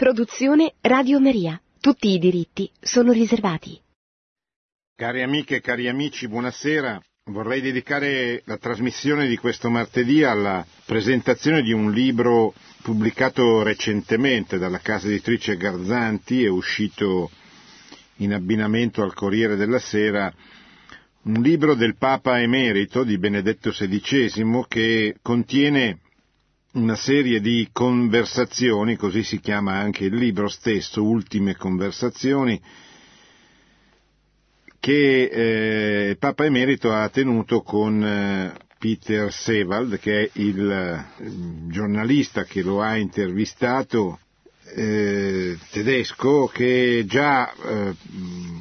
Produzione Radio Maria. Tutti i diritti sono riservati. Cari amiche e cari amici, buonasera. Vorrei dedicare la trasmissione di questo martedì alla presentazione di un libro pubblicato recentemente dalla casa editrice Garzanti, è uscito in abbinamento al Corriere della Sera, un libro del Papa Emerito di Benedetto XVI che contiene una serie di conversazioni, così si chiama anche il libro stesso, Ultime conversazioni, che eh, Papa Emerito ha tenuto con eh, Peter Sewald, che è il eh, giornalista che lo ha intervistato, eh, tedesco, che già eh,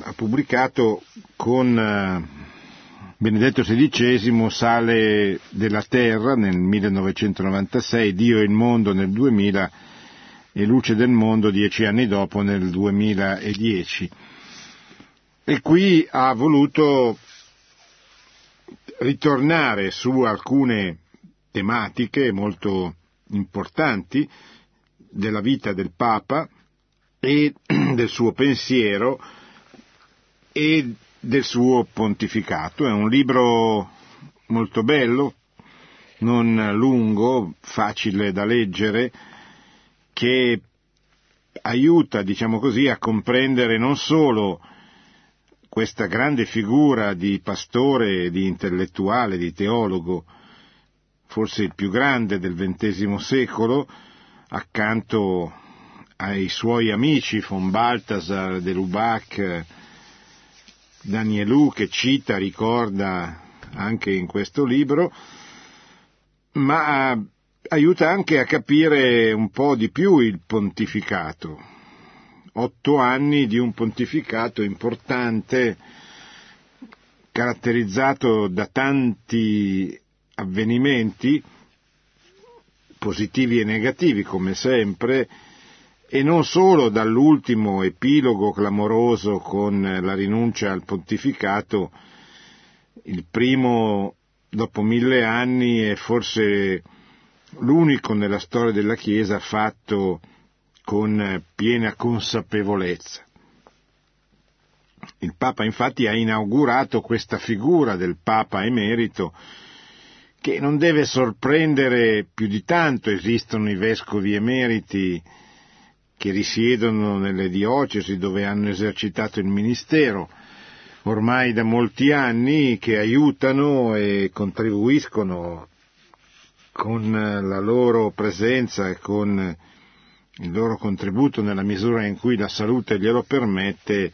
ha pubblicato con eh, Benedetto XVI, Sale della Terra nel 1996, Dio e il mondo nel 2000 e Luce del mondo dieci anni dopo nel 2010. E qui ha voluto ritornare su alcune tematiche molto importanti della vita del Papa e del suo pensiero e del suo pontificato. È un libro molto bello, non lungo, facile da leggere, che aiuta, diciamo così, a comprendere non solo questa grande figura di pastore, di intellettuale, di teologo, forse il più grande del XX secolo, accanto ai suoi amici von Balthasar, de Lubac, Danielou che cita, ricorda anche in questo libro, ma aiuta anche a capire un po' di più il pontificato. Otto anni di un pontificato importante, caratterizzato da tanti avvenimenti, positivi e negativi come sempre, e non solo dall'ultimo epilogo clamoroso con la rinuncia al pontificato, il primo dopo mille anni è forse l'unico nella storia della Chiesa fatto con piena consapevolezza. Il Papa infatti ha inaugurato questa figura del Papa emerito che non deve sorprendere più di tanto, esistono i vescovi emeriti che risiedono nelle diocesi dove hanno esercitato il ministero ormai da molti anni che aiutano e contribuiscono con la loro presenza e con il loro contributo nella misura in cui la salute glielo permette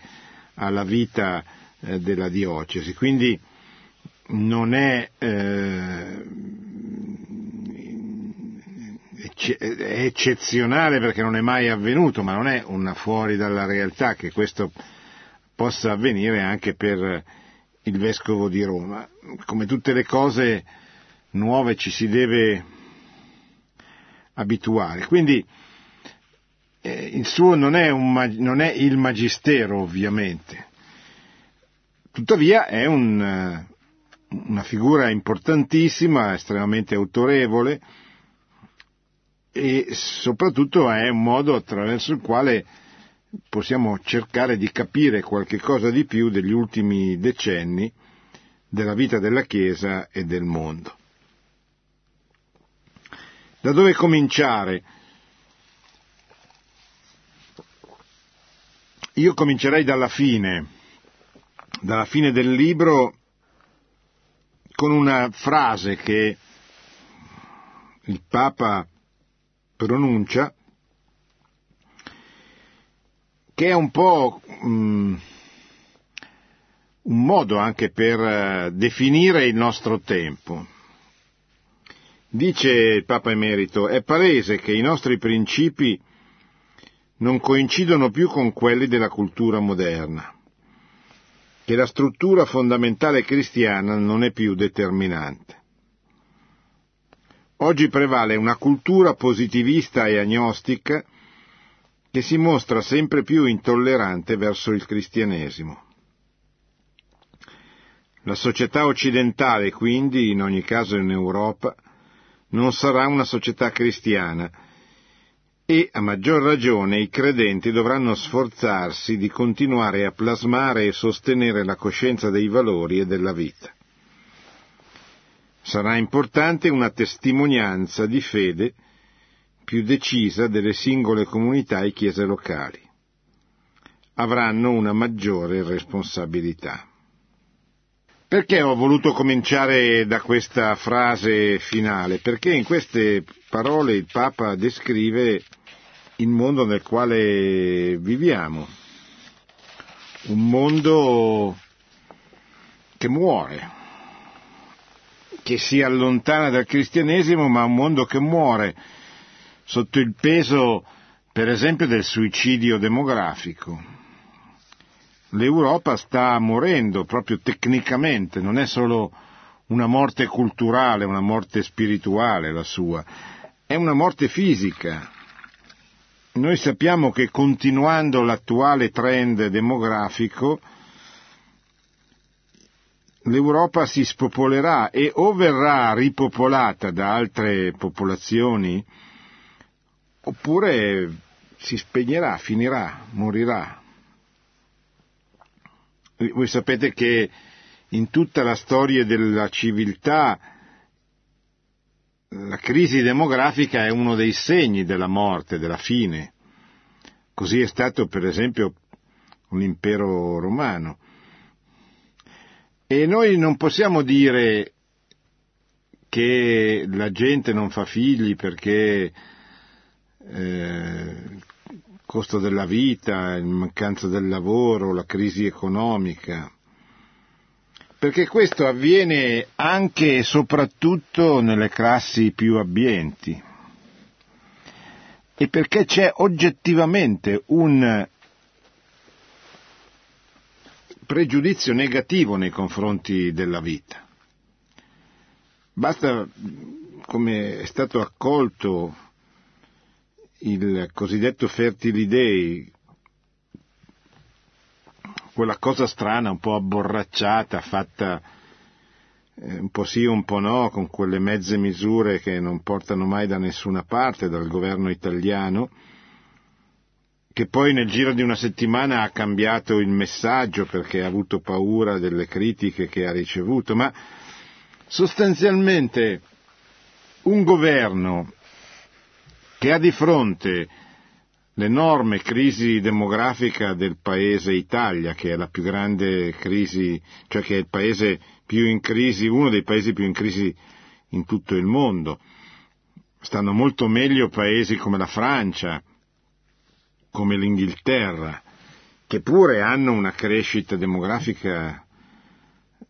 alla vita eh, della diocesi. Quindi non è eh, è eccezionale perché non è mai avvenuto, ma non è una fuori dalla realtà che questo possa avvenire anche per il vescovo di Roma. Come tutte le cose nuove ci si deve abituare. Quindi eh, il suo non è, un, non è, il magistero ovviamente, tuttavia è un, una figura importantissima, estremamente autorevole, e soprattutto è un modo attraverso il quale possiamo cercare di capire qualche cosa di più degli ultimi decenni della vita della Chiesa e del mondo. Da dove cominciare? Io comincerei dalla fine, dalla fine del libro, con una frase che il Papa pronuncia, che è un po' um, un modo anche per uh, definire il nostro tempo. Dice il Papa Emerito, è palese che i nostri principi non coincidono più con quelli della cultura moderna, che la struttura fondamentale cristiana non è più determinante. Oggi prevale una cultura positivista e agnostica che si mostra sempre più intollerante verso il cristianesimo. La società occidentale, quindi, in ogni caso in Europa, non sarà una società cristiana e a maggior ragione i credenti dovranno sforzarsi di continuare a plasmare e sostenere la coscienza dei valori e della vita. Sarà importante una testimonianza di fede più decisa delle singole comunità e chiese locali. Avranno una maggiore responsabilità. Perché ho voluto cominciare da questa frase finale? Perché in queste parole il Papa descrive il mondo nel quale viviamo, un mondo che muore, che si allontana dal cristianesimo, ma un mondo che muore sotto il peso, per esempio, del suicidio demografico l'Europa sta morendo proprio tecnicamente, non è solo una morte culturale, una morte spirituale la sua, è una morte fisica. Noi sappiamo che continuando l'attuale trend demografico, l'Europa si spopolerà e o verrà ripopolata da altre popolazioni, oppure si spegnerà, finirà, morirà. Voi sapete che in tutta la storia della civiltà la crisi demografica è uno dei segni della morte, della fine. Così è stato per esempio l'impero romano. E noi non possiamo dire che la gente non fa figli perché eh, costo della vita, la mancanza del lavoro, la crisi economica, perché questo avviene anche e soprattutto nelle classi più abbienti. E perché c'è oggettivamente un pregiudizio negativo nei confronti della vita. Basta, come è stato accolto il cosiddetto Fertili Day, quella cosa strana, un po' abborracciata, fatta eh, un po' sì, un po' no, con quelle mezze misure che non portano mai da nessuna parte dal governo italiano, che poi nel giro di una settimana ha cambiato il messaggio perché ha avuto paura delle critiche che ha ricevuto, ma sostanzialmente un governo che ha di fronte l'enorme crisi demografica del paese Italia, che è la più grande crisi, cioè che è il paese più in crisi, uno dei paesi più in crisi in tutto il mondo. Stanno molto meglio paesi come la Francia, come l'Inghilterra, che pure hanno una crescita demografica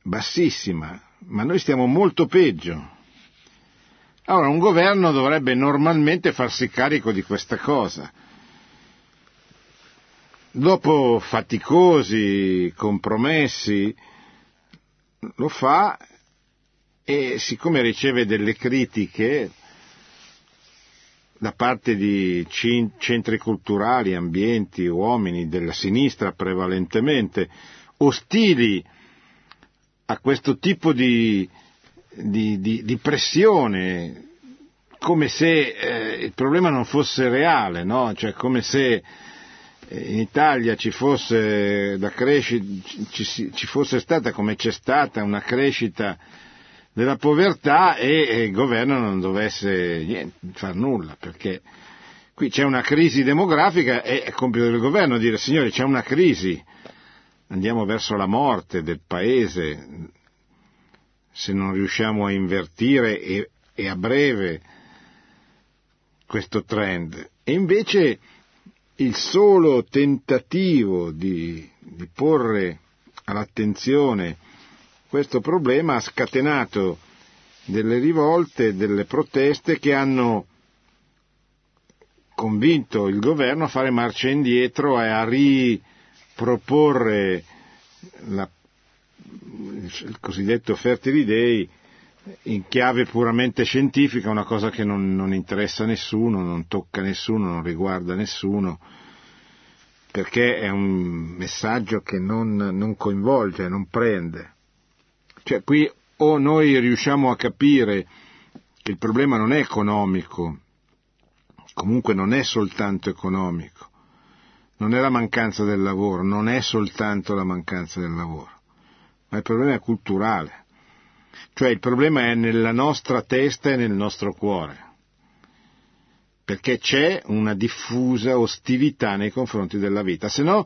bassissima, ma noi stiamo molto peggio. Allora, un governo dovrebbe normalmente farsi carico di questa cosa. Dopo faticosi compromessi, lo fa e siccome riceve delle critiche da parte di centri culturali, ambienti, uomini della sinistra prevalentemente, ostili a questo tipo di di, di, di pressione, come se eh, il problema non fosse reale, no? cioè come se eh, in Italia ci fosse, cresci, ci, ci fosse stata come c'è stata una crescita della povertà e, il governo non dovesse niente, far nulla, perché qui c'è una crisi demografica e è compito del governo dire signori c'è una crisi, andiamo verso la morte del paese, se non riusciamo a invertire e, e a breve questo trend. E invece il solo tentativo di, di porre all'attenzione questo problema ha scatenato delle rivolte, delle proteste che hanno convinto il governo a fare marcia indietro e a riproporre la il cosiddetto Fertili Day in chiave puramente scientifica, una cosa che non, non interessa nessuno, non tocca nessuno, non riguarda nessuno, perché è un messaggio che non, non coinvolge, non prende. Cioè qui o noi riusciamo a capire che il problema non è economico, comunque non è soltanto economico, non è la mancanza del lavoro, non è soltanto la mancanza del lavoro, ma il problema è culturale. Cioè il problema è nella nostra testa e nel nostro cuore, perché c'è una diffusa ostilità nei confronti della vita, se no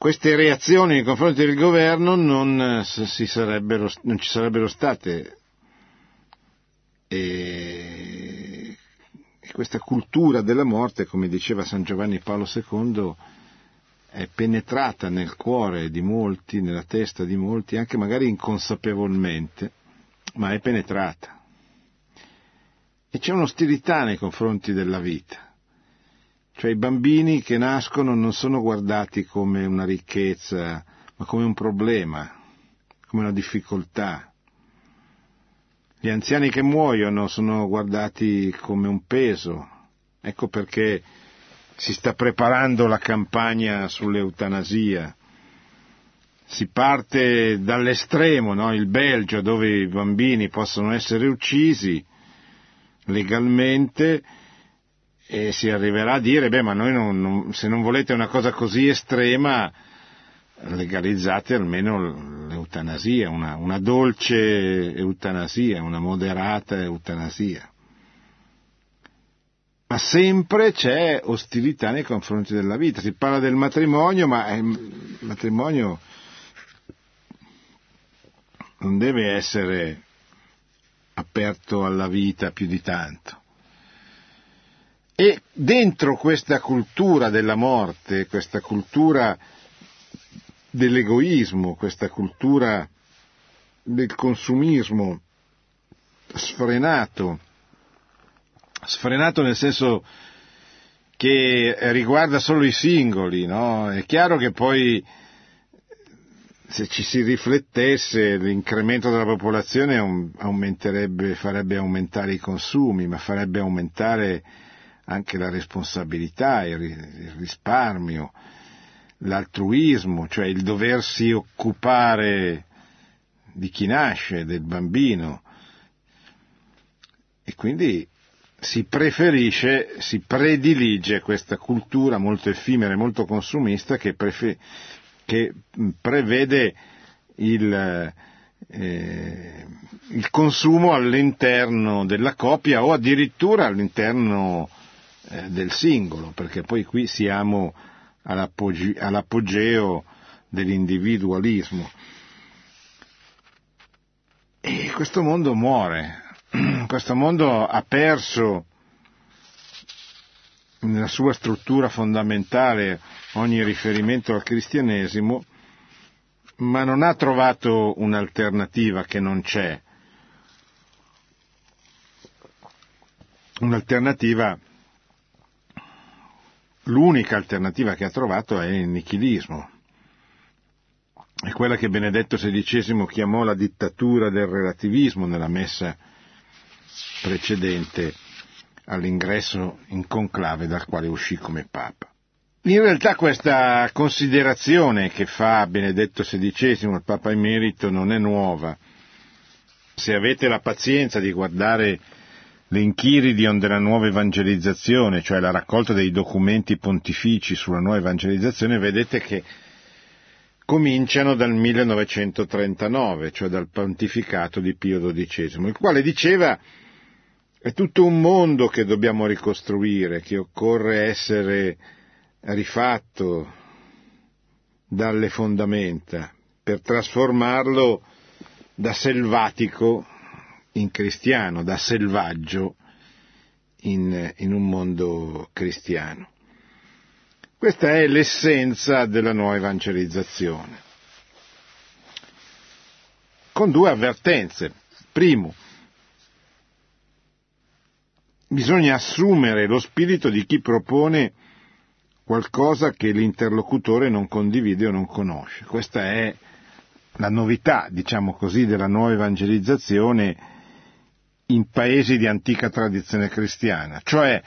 queste reazioni nei confronti del governo non, sarebbero, non ci sarebbero state. E questa cultura della morte, come diceva San Giovanni Paolo II, è penetrata nel cuore di molti, nella testa di molti, anche magari inconsapevolmente, ma è penetrata. E c'è un'ostilità nei confronti della vita. Cioè i bambini che nascono non sono guardati come una ricchezza, ma come un problema, come una difficoltà. Gli anziani che muoiono sono guardati come un peso. Ecco perché si sta preparando la campagna sull'eutanasia. Si parte dall'estremo, no? il Belgio, dove i bambini possono essere uccisi legalmente e si arriverà a dire, beh, ma noi non, non, se non volete una cosa così estrema, legalizzate almeno l'eutanasia, una, una dolce eutanasia, una moderata eutanasia ma sempre c'è ostilità nei confronti della vita. Si parla del matrimonio, ma il matrimonio non deve essere aperto alla vita più di tanto. E dentro questa cultura della morte, questa cultura dell'egoismo, questa cultura del consumismo sfrenato, sfrenato nel senso che riguarda solo i singoli, no? È chiaro che poi se ci si riflettesse l'incremento della popolazione aumenterebbe, farebbe aumentare i consumi, ma farebbe aumentare anche la responsabilità, il risparmio, l'altruismo, cioè il doversi occupare di chi nasce, del bambino. E quindi si preferisce, si predilige questa cultura molto effimera e molto consumista che, prefe, che prevede il, eh, il, consumo all'interno della coppia o addirittura all'interno del singolo, perché poi qui siamo all'appoggeo dell'individualismo. E questo mondo muore, questo mondo ha perso nella sua struttura fondamentale ogni riferimento al cristianesimo, ma non ha trovato un'alternativa che non c'è. Un'alternativa, l'unica alternativa che ha trovato è il nichilismo. È quella che Benedetto XVI chiamò la dittatura del relativismo nella messa precedente all'ingresso in conclave dal quale uscì come Papa. In realtà questa considerazione che fa Benedetto XVI, il Papa emerito, non è nuova. Se avete la pazienza di guardare l'Enchiridion della nuova evangelizzazione, cioè la raccolta dei documenti pontifici sulla nuova evangelizzazione, vedete che cominciano dal 1939, cioè dal pontificato di Pio XII, il quale diceva è tutto un mondo che dobbiamo ricostruire, che occorre essere rifatto dalle fondamenta per trasformarlo da selvatico in cristiano, da selvaggio in, in un mondo cristiano. Questa è l'essenza della nuova evangelizzazione. Con due avvertenze. Primo, bisogna assumere lo spirito di chi propone qualcosa che l'interlocutore non condivide o non conosce. Questa è la novità, diciamo così, della nuova evangelizzazione in paesi di antica tradizione cristiana. Cioè,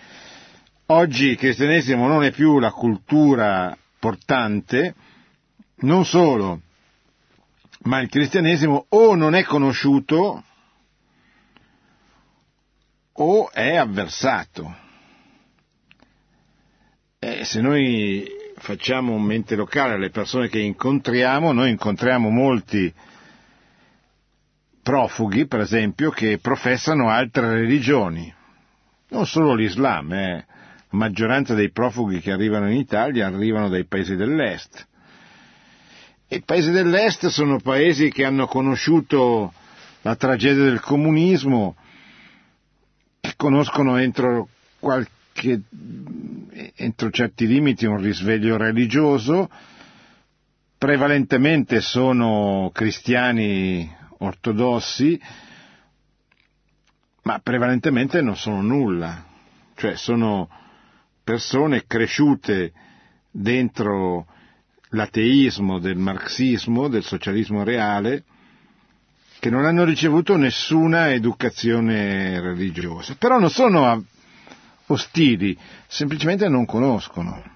oggi il cristianesimo non è più la cultura portante, non solo, ma il cristianesimo o non è conosciuto o è avversato. E se noi facciamo un mente locale alle persone che incontriamo, noi incontriamo molti profughi, per esempio, che professano altre religioni, non solo l'Islam, eh. la maggioranza dei profughi che arrivano in Italia arrivano dai paesi dell'Est. I paesi dell'Est sono paesi che hanno conosciuto la tragedia del comunismo, che conoscono entro, qualche, entro certi limiti un risveglio religioso, prevalentemente sono cristiani ortodossi, ma prevalentemente non sono nulla, cioè sono persone cresciute dentro l'ateismo del marxismo, del socialismo reale, che non hanno ricevuto nessuna educazione religiosa, però non sono ostili, semplicemente non conoscono.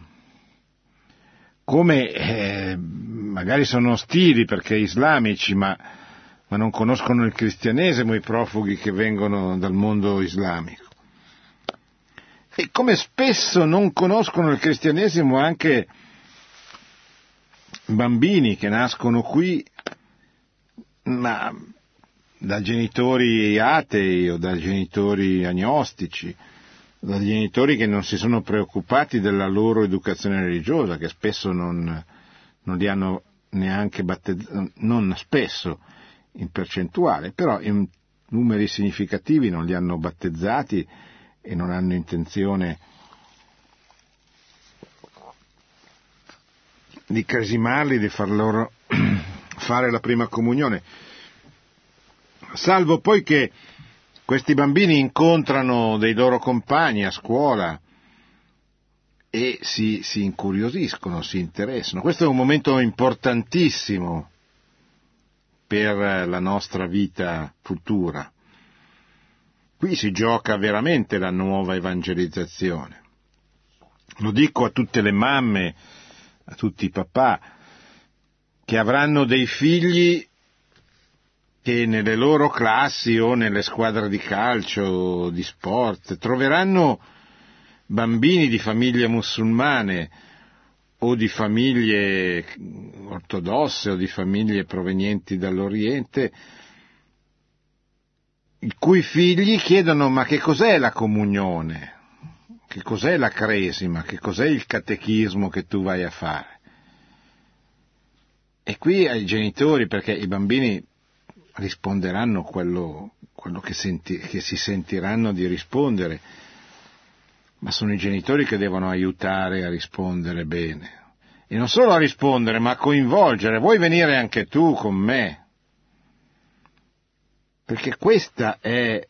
Come eh, magari sono ostili perché islamici, ma, ma non conoscono il cristianesimo i profughi che vengono dal mondo islamico. E come spesso non conoscono il cristianesimo anche bambini che nascono qui, ma da genitori atei o da genitori agnostici, da genitori che non si sono preoccupati della loro educazione religiosa, che spesso non, non li hanno neanche battezzati, non spesso in percentuale, però in numeri significativi non li hanno battezzati e non hanno intenzione di cresimarli, di far loro fare la prima comunione salvo poi che questi bambini incontrano dei loro compagni a scuola e si, si incuriosiscono, si interessano. Questo è un momento importantissimo per la nostra vita futura. Qui si gioca veramente la nuova evangelizzazione. Lo dico a tutte le mamme, a tutti i papà, che avranno dei figli che nelle loro classi o nelle squadre di calcio di sport troveranno bambini di famiglie musulmane o di famiglie ortodosse o di famiglie provenienti dall'Oriente, i cui figli chiedono ma che cos'è la comunione? Che cos'è la cresima? Che cos'è il catechismo che tu vai a fare? E qui ai genitori, perché i bambini risponderanno quello, quello che, senti, che si sentiranno di rispondere, ma sono i genitori che devono aiutare a rispondere bene. E non solo a rispondere, ma a coinvolgere. Vuoi venire anche tu con me? Perché questa è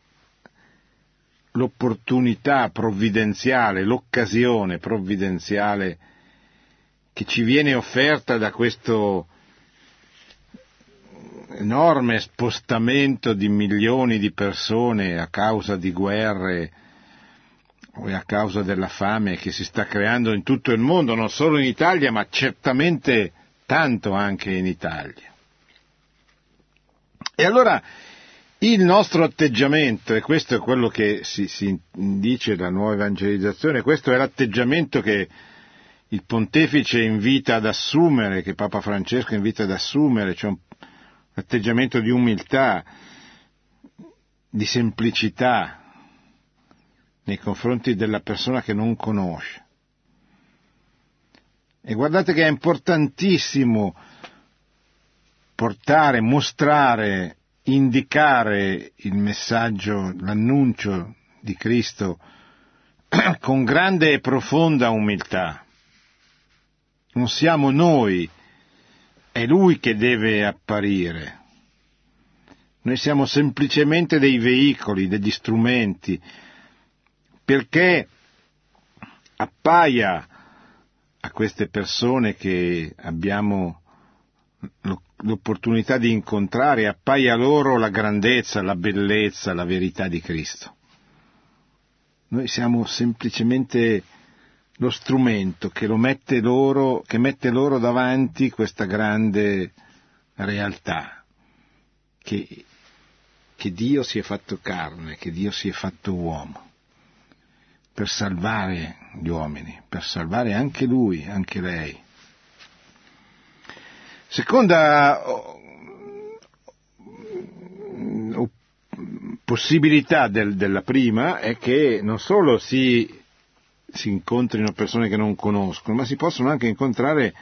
l'opportunità provvidenziale, l'occasione provvidenziale che ci viene offerta da questo enorme spostamento di milioni di persone a causa di guerre o a causa della fame che si sta creando in tutto il mondo, non solo in Italia, ma certamente tanto anche in Italia. E allora il nostro atteggiamento, e questo è quello che si, si dice da nuova evangelizzazione, questo è l'atteggiamento che il pontefice invita ad assumere, che Papa Francesco invita ad assumere, cioè un atteggiamento di umiltà, di semplicità nei confronti della persona che non conosce. E guardate che è importantissimo portare, mostrare, indicare il messaggio, l'annuncio di Cristo con grande e profonda umiltà. Non siamo noi è Lui che deve apparire. Noi siamo semplicemente dei veicoli, degli strumenti, perché appaia a queste persone che abbiamo l'opportunità di incontrare, appaia loro la grandezza, la bellezza, la verità di Cristo. Noi siamo semplicemente lo strumento che, mette loro, che mette loro davanti questa grande realtà che che Dio si è fatto carne, che Dio si è fatto uomo, per salvare gli uomini, per salvare anche lui, anche lei. Seconda possibilità del, della prima è che non solo si, si incontrino persone che non conoscono, ma si possono anche incontrare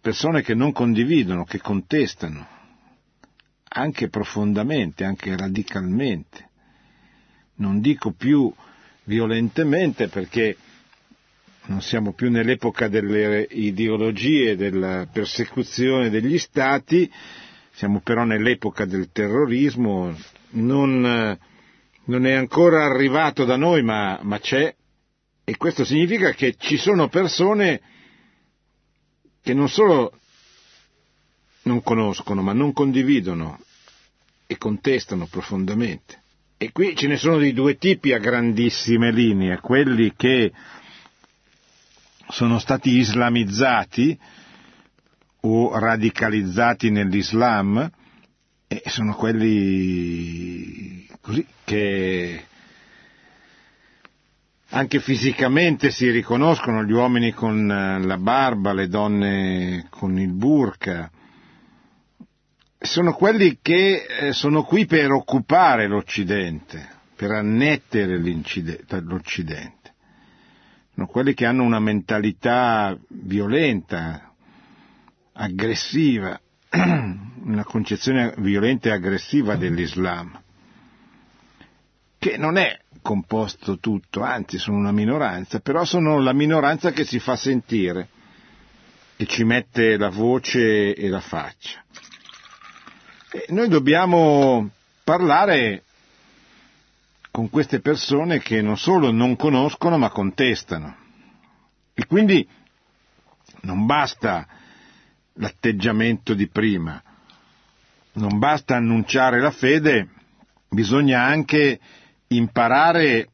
persone che non condividono, che contestano, anche profondamente, anche radicalmente. Non dico più violentemente perché non siamo più nell'epoca delle ideologie, della persecuzione degli stati, siamo però nell'epoca del terrorismo, non, non è ancora arrivato da noi, ma, ma c'è, e questo significa che ci sono persone che non solo non conoscono, ma non condividono e contestano profondamente. E qui ce ne sono di due tipi a grandissime linee, quelli che sono stati islamizzati o radicalizzati nell'Islam e sono quelli così che anche fisicamente si riconoscono gli uomini con la barba, le donne con il burka. Sono quelli che eh, sono qui per occupare l'Occidente, per annettere l'Occidente. Sono quelli che hanno una mentalità violenta, aggressiva, una concezione violenta e aggressiva dell'Islam, che non è composto tutto, anzi sono una minoranza, però sono la minoranza che si fa sentire, che ci mette la voce e la faccia. Noi dobbiamo parlare con queste persone che non solo non conoscono ma contestano. E quindi non basta l'atteggiamento di prima. Non basta annunciare la fede, bisogna anche imparare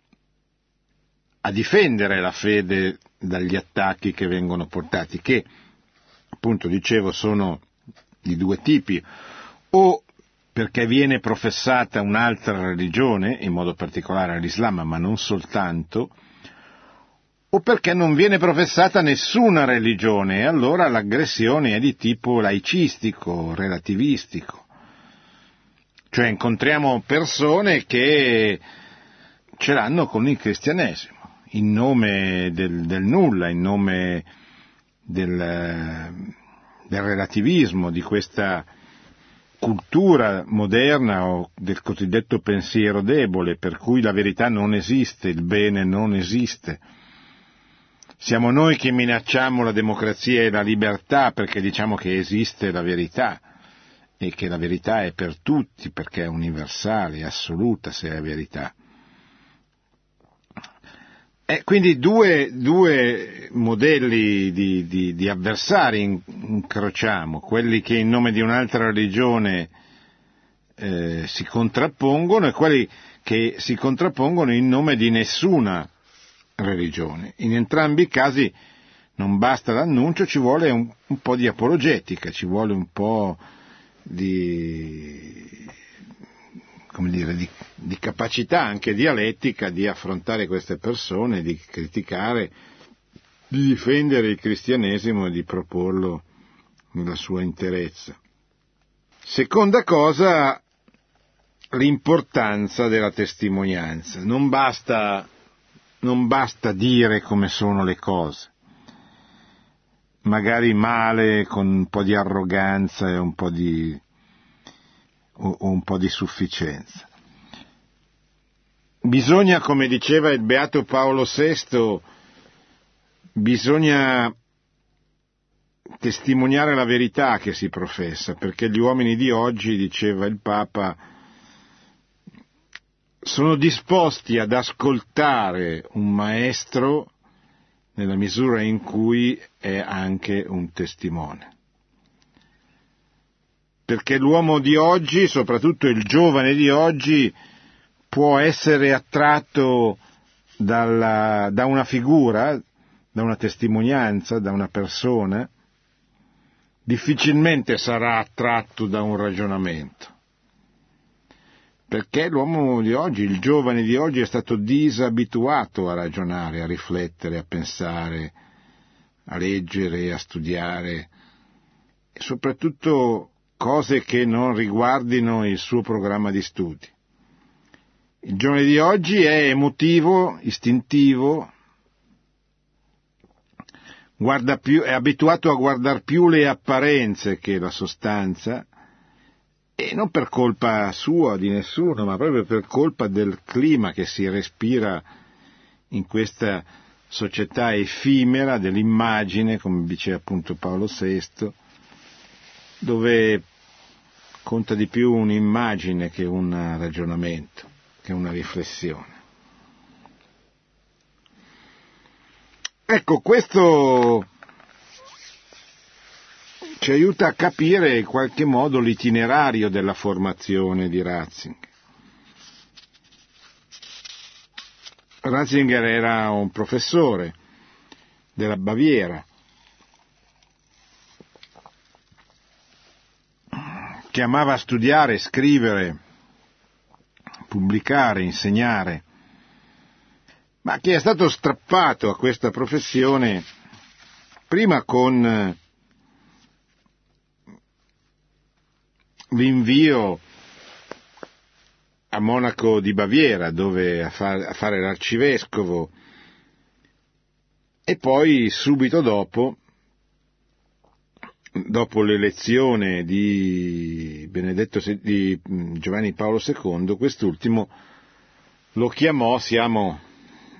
a difendere la fede dagli attacchi che vengono portati, che appunto dicevo sono di due tipi, o perché viene professata un'altra religione, in modo particolare l'Islam, ma non soltanto, o perché non viene professata nessuna religione e allora l'aggressione è di tipo laicistico, relativistico. Cioè incontriamo persone che ce l'hanno con il cristianesimo, in nome del, del nulla, in nome del, del relativismo, di questa cultura moderna o del cosiddetto pensiero debole, per cui la verità non esiste, il bene non esiste siamo noi che minacciamo la democrazia e la libertà perché diciamo che esiste la verità e che la verità è per tutti perché è universale, assoluta se è verità. E quindi due, due modelli di, di, di, avversari incrociamo, quelli che in nome di un'altra religione eh, si contrappongono e quelli che si contrappongono in nome di nessuna religione. In entrambi i casi non basta l'annuncio, ci vuole un, un po' di apologetica, ci vuole un po' di, dire, di, di, capacità anche dialettica di affrontare queste persone, di criticare, di difendere il cristianesimo e di proporlo nella sua interezza. Seconda cosa, l'importanza della testimonianza. Non basta non basta dire come sono le cose, magari male con un po' di arroganza e un po' di, o, o un po' di sufficienza. Bisogna, come diceva il beato Paolo VI, bisogna testimoniare la verità che si professa, perché gli uomini di oggi, diceva il Papa, sono disposti ad ascoltare un maestro nella misura in cui è anche un testimone. Perché l'uomo di oggi, soprattutto il giovane di oggi, può essere attratto dalla, da una figura, da una testimonianza, da una persona, difficilmente sarà attratto da un ragionamento. Perché l'uomo di oggi, il giovane di oggi è stato disabituato a ragionare, a riflettere, a pensare, a leggere, a studiare e soprattutto cose che non riguardino il suo programma di studi. Il giovane di oggi è emotivo, istintivo, più, è abituato a guardare più le apparenze che la sostanza, e non per colpa sua di nessuno, ma proprio per colpa del clima che si respira in questa società effimera dell'immagine, come dice appunto Paolo VI, dove conta di più un'immagine che un ragionamento, che una riflessione. Ecco, questo ci aiuta a capire in qualche modo l'itinerario della formazione di Ratzinger. Ratzinger era un professore della Baviera che amava studiare, scrivere, pubblicare, insegnare, ma che è stato strappato a questa professione prima con l'invio a Monaco di Baviera, dove a fare l'arcivescovo, e poi subito dopo, dopo l'elezione di, di Giovanni Paolo II, quest'ultimo lo chiamò, siamo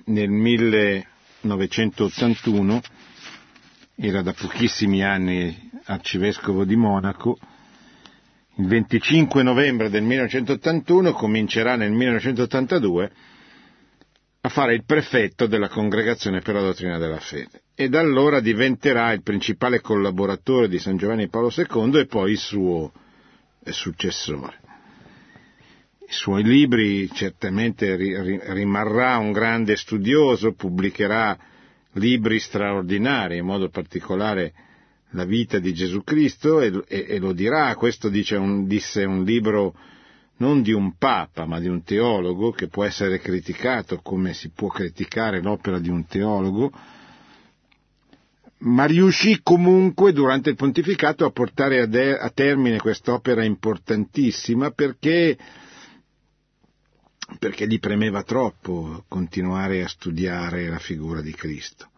nel 1981, era da pochissimi anni arcivescovo di Monaco, il 25 novembre del 1981 comincerà nel 1982 a fare il prefetto della Congregazione per la Dottrina della Fede e da allora diventerà il principale collaboratore di San Giovanni Paolo II e poi il suo successore. I suoi libri certamente rimarrà un grande studioso, pubblicherà libri straordinari, in modo particolare la vita di Gesù Cristo e, lo dirà, questo un, disse un libro non di un papa ma di un teologo che può essere criticato come si può criticare l'opera di un teologo, ma riuscì comunque durante il pontificato a portare a, de- a termine quest'opera importantissima perché, perché gli premeva troppo continuare a studiare la figura di Cristo.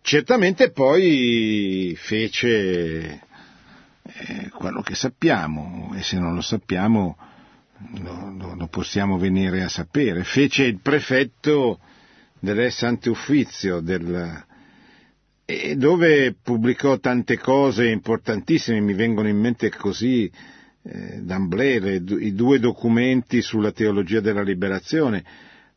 Certamente poi fece eh, quello che sappiamo e se non lo sappiamo lo, lo, lo possiamo venire a sapere. Fece il prefetto del Santo Uffizio del, e dove pubblicò tante cose importantissime, mi vengono in mente così eh, d'amblè i due documenti sulla teologia della liberazione,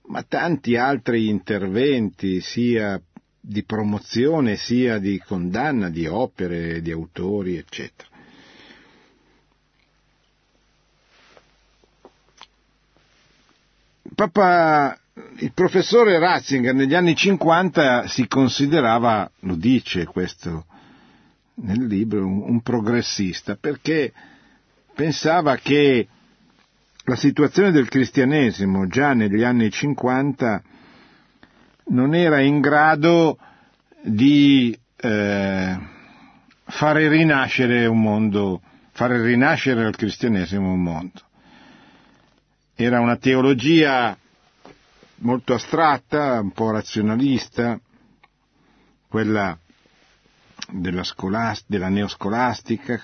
ma tanti altri interventi, sia di promozione sia di condanna di opere, di autori, eccetera. Papa, il professore Ratzinger negli anni 50 si considerava, lo dice questo nel libro, un, progressista, perché pensava che la situazione del cristianesimo già negli anni 50 non era in grado di eh, fare rinascere un mondo, fare rinascere al cristianesimo un mondo. Era una teologia molto astratta, un po' razionalista, quella della, scolast- della neoscolastica,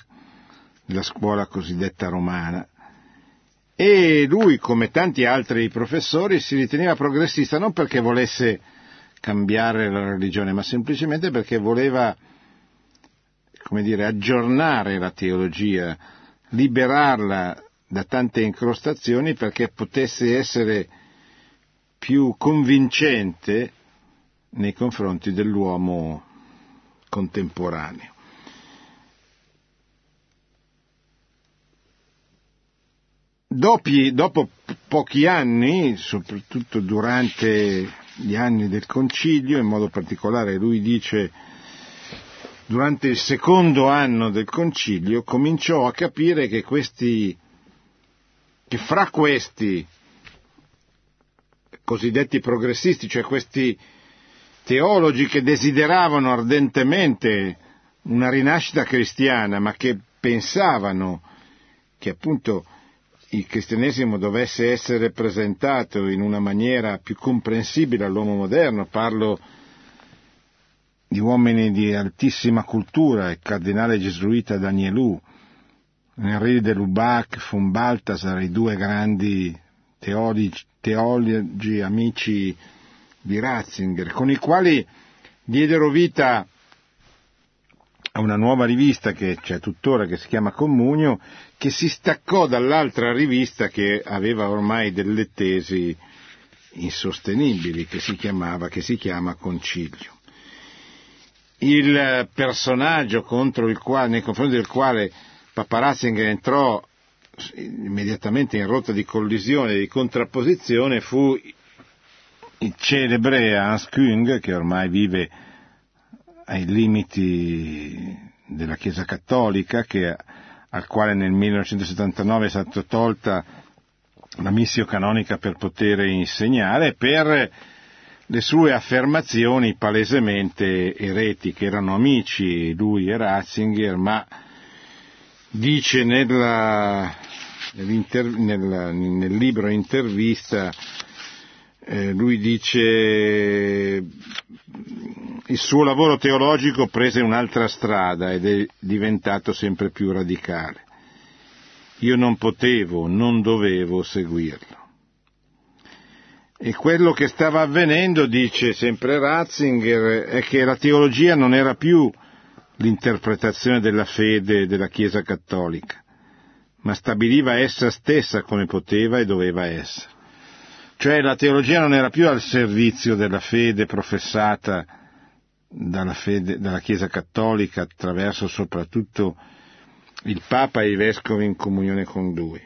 della scuola cosiddetta romana, e lui, come tanti altri professori, si riteneva progressista non perché volesse cambiare la religione, ma semplicemente perché voleva, come dire, aggiornare la teologia, liberarla da tante incrostazioni perché potesse essere più convincente nei confronti dell'uomo contemporaneo. Dopi, dopo pochi anni, soprattutto durante gli anni del concilio, in modo particolare lui dice durante il secondo anno del concilio, cominciò a capire che questi che fra questi cosiddetti progressisti, cioè questi teologi che desideravano ardentemente una rinascita cristiana, ma che pensavano che appunto il cristianesimo dovesse essere presentato in una maniera più comprensibile all'uomo moderno, parlo di uomini di altissima cultura, il cardinale gesuita Danielou, Henri de Lubac, von Balthasar, i due grandi teologi, teologi amici di Ratzinger, con i quali diedero vita a una nuova rivista che c'è tuttora, che si chiama Comunio, che si staccò dall'altra rivista che aveva ormai delle tesi insostenibili, che si, chiamava, che si chiama Concilio. Il personaggio quale, nei confronti del quale Papa Ratzinger entrò immediatamente in rotta di collisione e di contrapposizione fu il celebre Hans Küng, che ormai vive ai limiti della Chiesa Cattolica, che, al quale nel 1979 è stata tolta la missio canonica per poter insegnare, per le sue affermazioni palesemente eretiche. Erano amici lui e Ratzinger, ma dice nella, nella, nel libro intervista, eh, lui dice il suo lavoro teologico prese un'altra strada ed è diventato sempre più radicale. Io non potevo, non dovevo seguirlo. E quello che stava avvenendo, dice sempre Ratzinger, è che la teologia non era più l'interpretazione della fede della Chiesa cattolica, ma stabiliva essa stessa come poteva e doveva essere. Cioè la teologia non era più al servizio della fede professata dalla, fede, dalla Chiesa cattolica attraverso soprattutto il Papa e i vescovi in comunione con lui,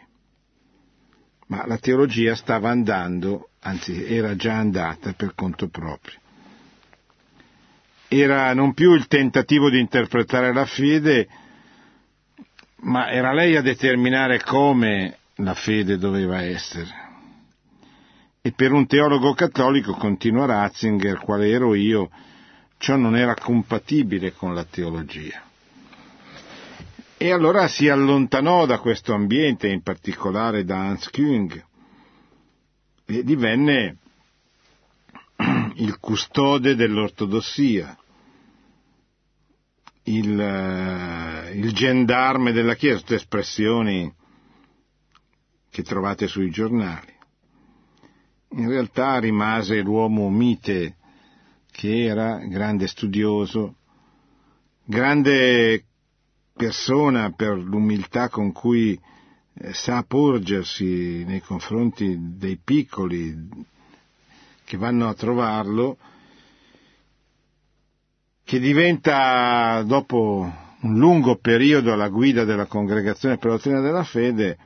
ma la teologia stava andando anzi era già andata per conto proprio. Era non più il tentativo di interpretare la fede, ma era lei a determinare come la fede doveva essere. E per un teologo cattolico, continua Ratzinger, quale ero io, ciò non era compatibile con la teologia. E allora si allontanò da questo ambiente, in particolare da Hans Küng, e divenne il custode dell'ortodossia, il, eh, il gendarme della Chiesa, tutte espressioni che trovate sui giornali. In realtà rimase l'uomo mite che era grande studioso, grande persona per l'umiltà con cui eh, sa porgersi nei confronti dei piccoli che vanno a trovarlo, che diventa dopo un lungo periodo alla guida della congregazione per la dottrina della fede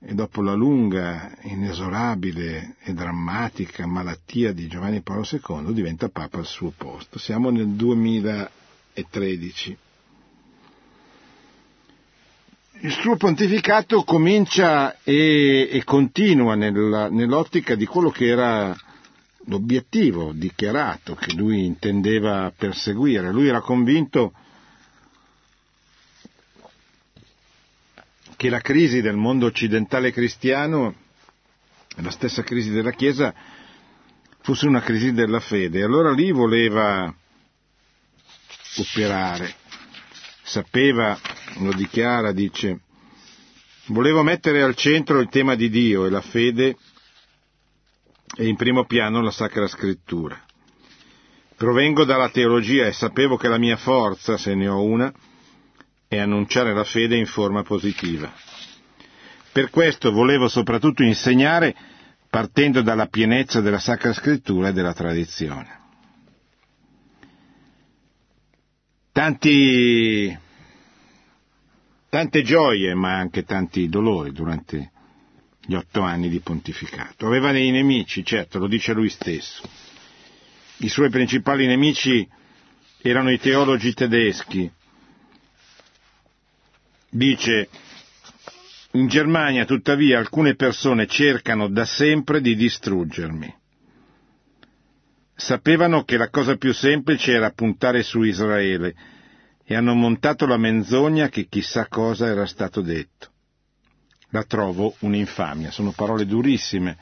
e dopo la lunga, inesorabile e drammatica malattia di Giovanni Paolo II diventa Papa al suo posto. Siamo nel 2013 il suo pontificato comincia e, e continua nella, nell'ottica di quello che era l'obiettivo dichiarato che lui intendeva perseguire. Lui era convinto che la crisi del mondo occidentale cristiano, la stessa crisi della Chiesa, fosse una crisi della fede. Allora lì voleva operare sapeva, lo dichiara, dice, volevo mettere al centro il tema di Dio e la fede e in primo piano la Sacra Scrittura. Provengo dalla teologia e sapevo che la mia forza, se ne ho una, è annunciare la fede in forma positiva. Per questo volevo soprattutto insegnare partendo dalla pienezza della Sacra Scrittura e della tradizione. tanti, tante gioie ma anche tanti dolori durante gli otto anni di pontificato. Aveva dei nemici, certo, lo dice lui stesso. I suoi principali nemici erano i teologi tedeschi. Dice, In Germania, tuttavia, alcune persone cercano da sempre di distruggermi. Sapevano che la cosa più semplice era puntare su Israele e hanno montato la menzogna che chissà cosa era stato detto. La trovo un'infamia, sono parole durissime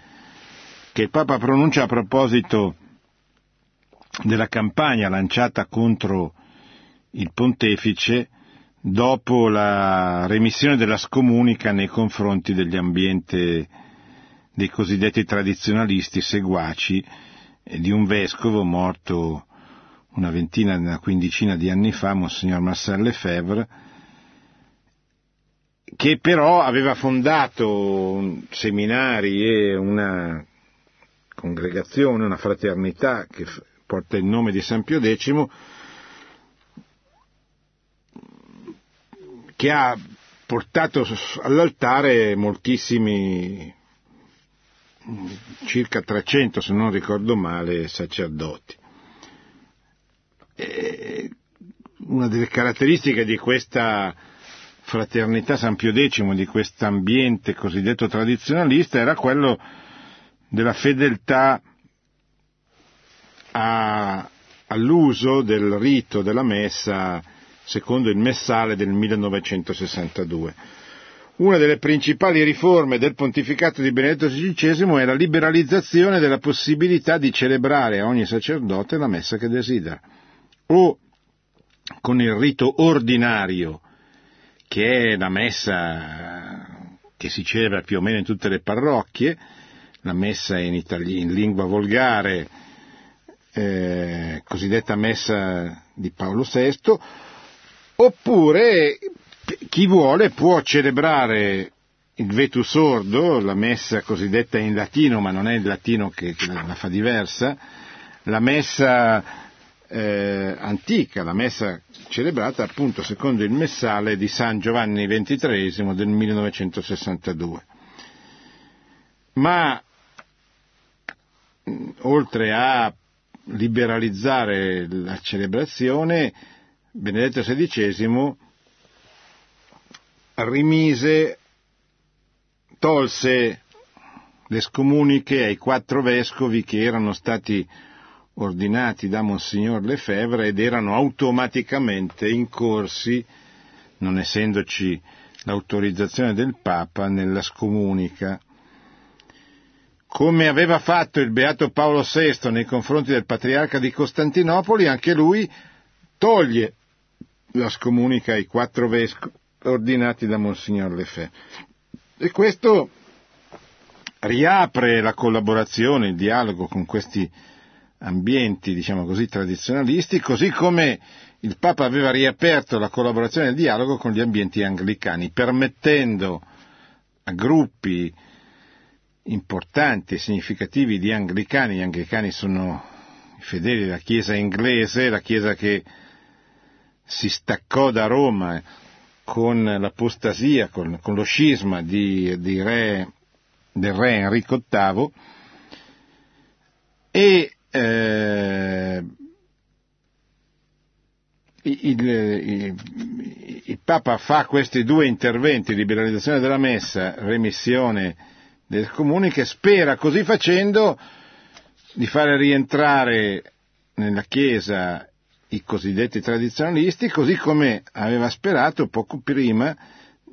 che il Papa pronuncia a proposito della campagna lanciata contro il pontefice dopo la remissione della scomunica nei confronti degli ambienti dei cosiddetti tradizionalisti seguaci di un vescovo morto una ventina, una quindicina di anni fa, Monsignor Marcel Lefebvre, che però aveva fondato seminari e una congregazione, una fraternità che porta il nome di San Pio X, che ha portato all'altare moltissimi circa 300, se non ricordo male, sacerdoti. E una delle caratteristiche di questa fraternità San Pio X, di questo ambiente cosiddetto tradizionalista, era quello della fedeltà a, all'uso del rito della messa secondo il messale del 1962 una delle principali riforme del pontificato di Benedetto XVI è la liberalizzazione della possibilità di celebrare a ogni sacerdote la messa che desidera, o con il rito ordinario, che è la messa che si celebra più o meno in tutte le parrocchie, la messa in, itali- in lingua volgare, eh, cosiddetta messa di Paolo VI, oppure chi vuole può celebrare il vetus sordo, la messa cosiddetta in latino, ma non è il latino che, la fa diversa, la messa eh, antica, la messa celebrata appunto secondo il messale di San Giovanni XXIII del 1962. Ma oltre a liberalizzare la celebrazione, Benedetto XVI rimise, tolse le scomuniche ai quattro vescovi che erano stati ordinati da Monsignor Lefebvre ed erano automaticamente incorsi, non essendoci l'autorizzazione del Papa, nella scomunica. Come aveva fatto il Beato Paolo VI nei confronti del Patriarca di Costantinopoli, anche lui toglie la scomunica ai quattro vescovi ordinati da Monsignor Lefebvre. E questo riapre la collaborazione, il dialogo con questi ambienti, diciamo così, tradizionalisti, così come il Papa aveva riaperto la collaborazione e il dialogo con gli ambienti anglicani, permettendo a gruppi importanti e significativi di anglicani, gli anglicani sono i fedeli della Chiesa inglese, la Chiesa che si staccò da Roma con l'apostasia, con, con lo scisma di, di re, del re Enrico VIII e eh, il, il, il, Papa fa questi due interventi, liberalizzazione della messa, remissione del comune, che spera così facendo di fare rientrare nella Chiesa i cosiddetti tradizionalisti, così come aveva sperato poco prima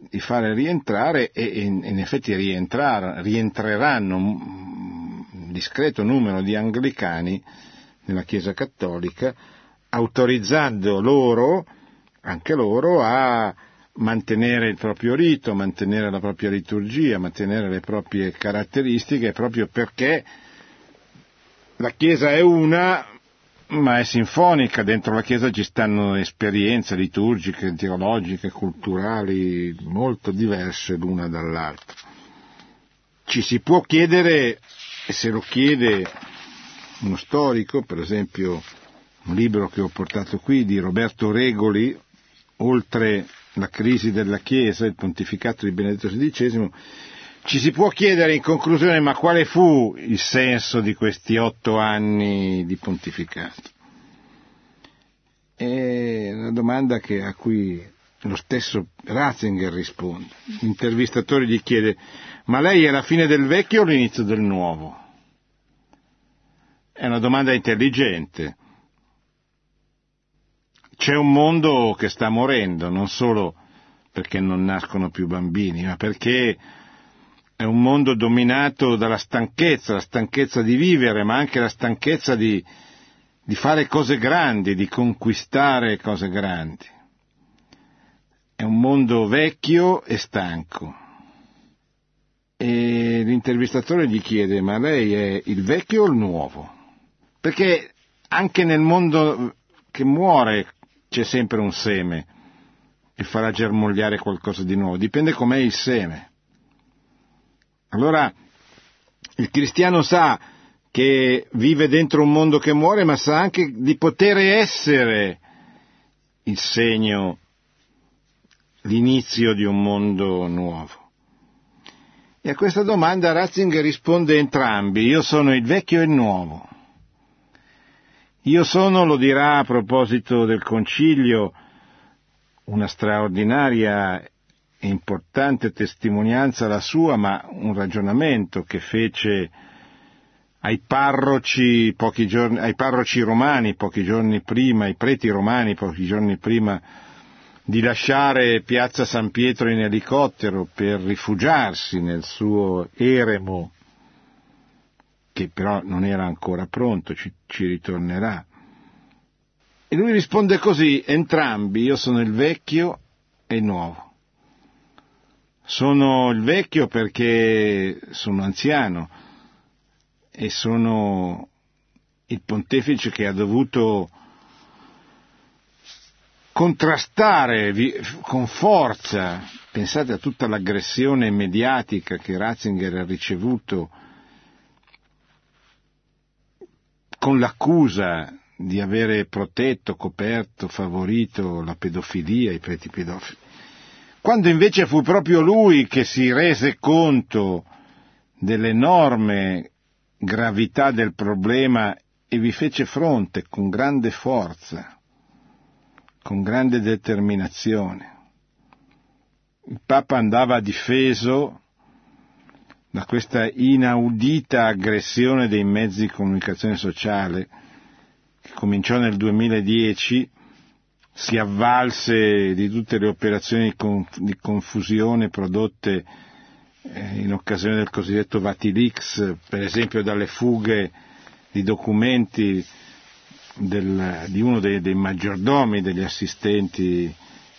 di fare rientrare e in effetti rientreranno discreto numero di anglicani nella Chiesa Cattolica, autorizzando loro, anche loro, a mantenere il proprio rito, mantenere la propria liturgia, mantenere le proprie caratteristiche, proprio perché la Chiesa è una, ma è sinfonica, dentro la Chiesa ci stanno esperienze liturgiche, teologiche, culturali molto diverse l'una dall'altra. Ci si può chiedere, e se lo chiede uno storico, per esempio un libro che ho portato qui di Roberto Regoli, oltre la crisi della Chiesa, il pontificato di Benedetto XVI, ci si può chiedere in conclusione ma quale fu il senso di questi otto anni di pontificato? È una domanda che, a cui lo stesso Ratzinger risponde. L'intervistatore gli chiede, ma lei è la fine del vecchio o l'inizio del nuovo? È una domanda intelligente. C'è un mondo che sta morendo, non solo perché non nascono più bambini, ma perché è un mondo dominato dalla stanchezza, la stanchezza di vivere, ma anche la stanchezza di, di fare cose grandi, di conquistare cose grandi. È un mondo vecchio e stanco. E l'intervistatore gli chiede, ma lei è il vecchio o il nuovo? Perché anche nel mondo che muore c'è sempre un seme che farà germogliare qualcosa di nuovo, dipende com'è il seme. Allora il cristiano sa che vive dentro un mondo che muore, ma sa anche di poter essere il segno, l'inizio di un mondo nuovo. E a questa domanda Ratzinger risponde entrambi, io sono il vecchio e il nuovo. Io sono, lo dirà a proposito del concilio, una straordinaria e importante testimonianza la sua, ma un ragionamento che fece ai parroci, giorni, ai parroci romani pochi giorni prima, ai preti romani pochi giorni prima di lasciare piazza San Pietro in elicottero per rifugiarsi nel suo eremo, che però non era ancora pronto, ci, ci ritornerà. E lui risponde così, entrambi, io sono il vecchio e il nuovo. Sono il vecchio perché sono anziano e sono il pontefice che ha dovuto contrastare con forza, pensate a tutta l'aggressione mediatica che Ratzinger ha ricevuto con l'accusa di avere protetto, coperto, favorito la pedofilia, i preti pedofili, quando invece fu proprio lui che si rese conto dell'enorme gravità del problema e vi fece fronte con grande forza, con grande determinazione. Il Papa andava difeso da questa inaudita aggressione dei mezzi di comunicazione sociale che cominciò nel 2010, si avvalse di tutte le operazioni di confusione prodotte eh, in occasione del cosiddetto Vatilix, per esempio dalle fughe di documenti del, di uno dei, dei, maggiordomi degli assistenti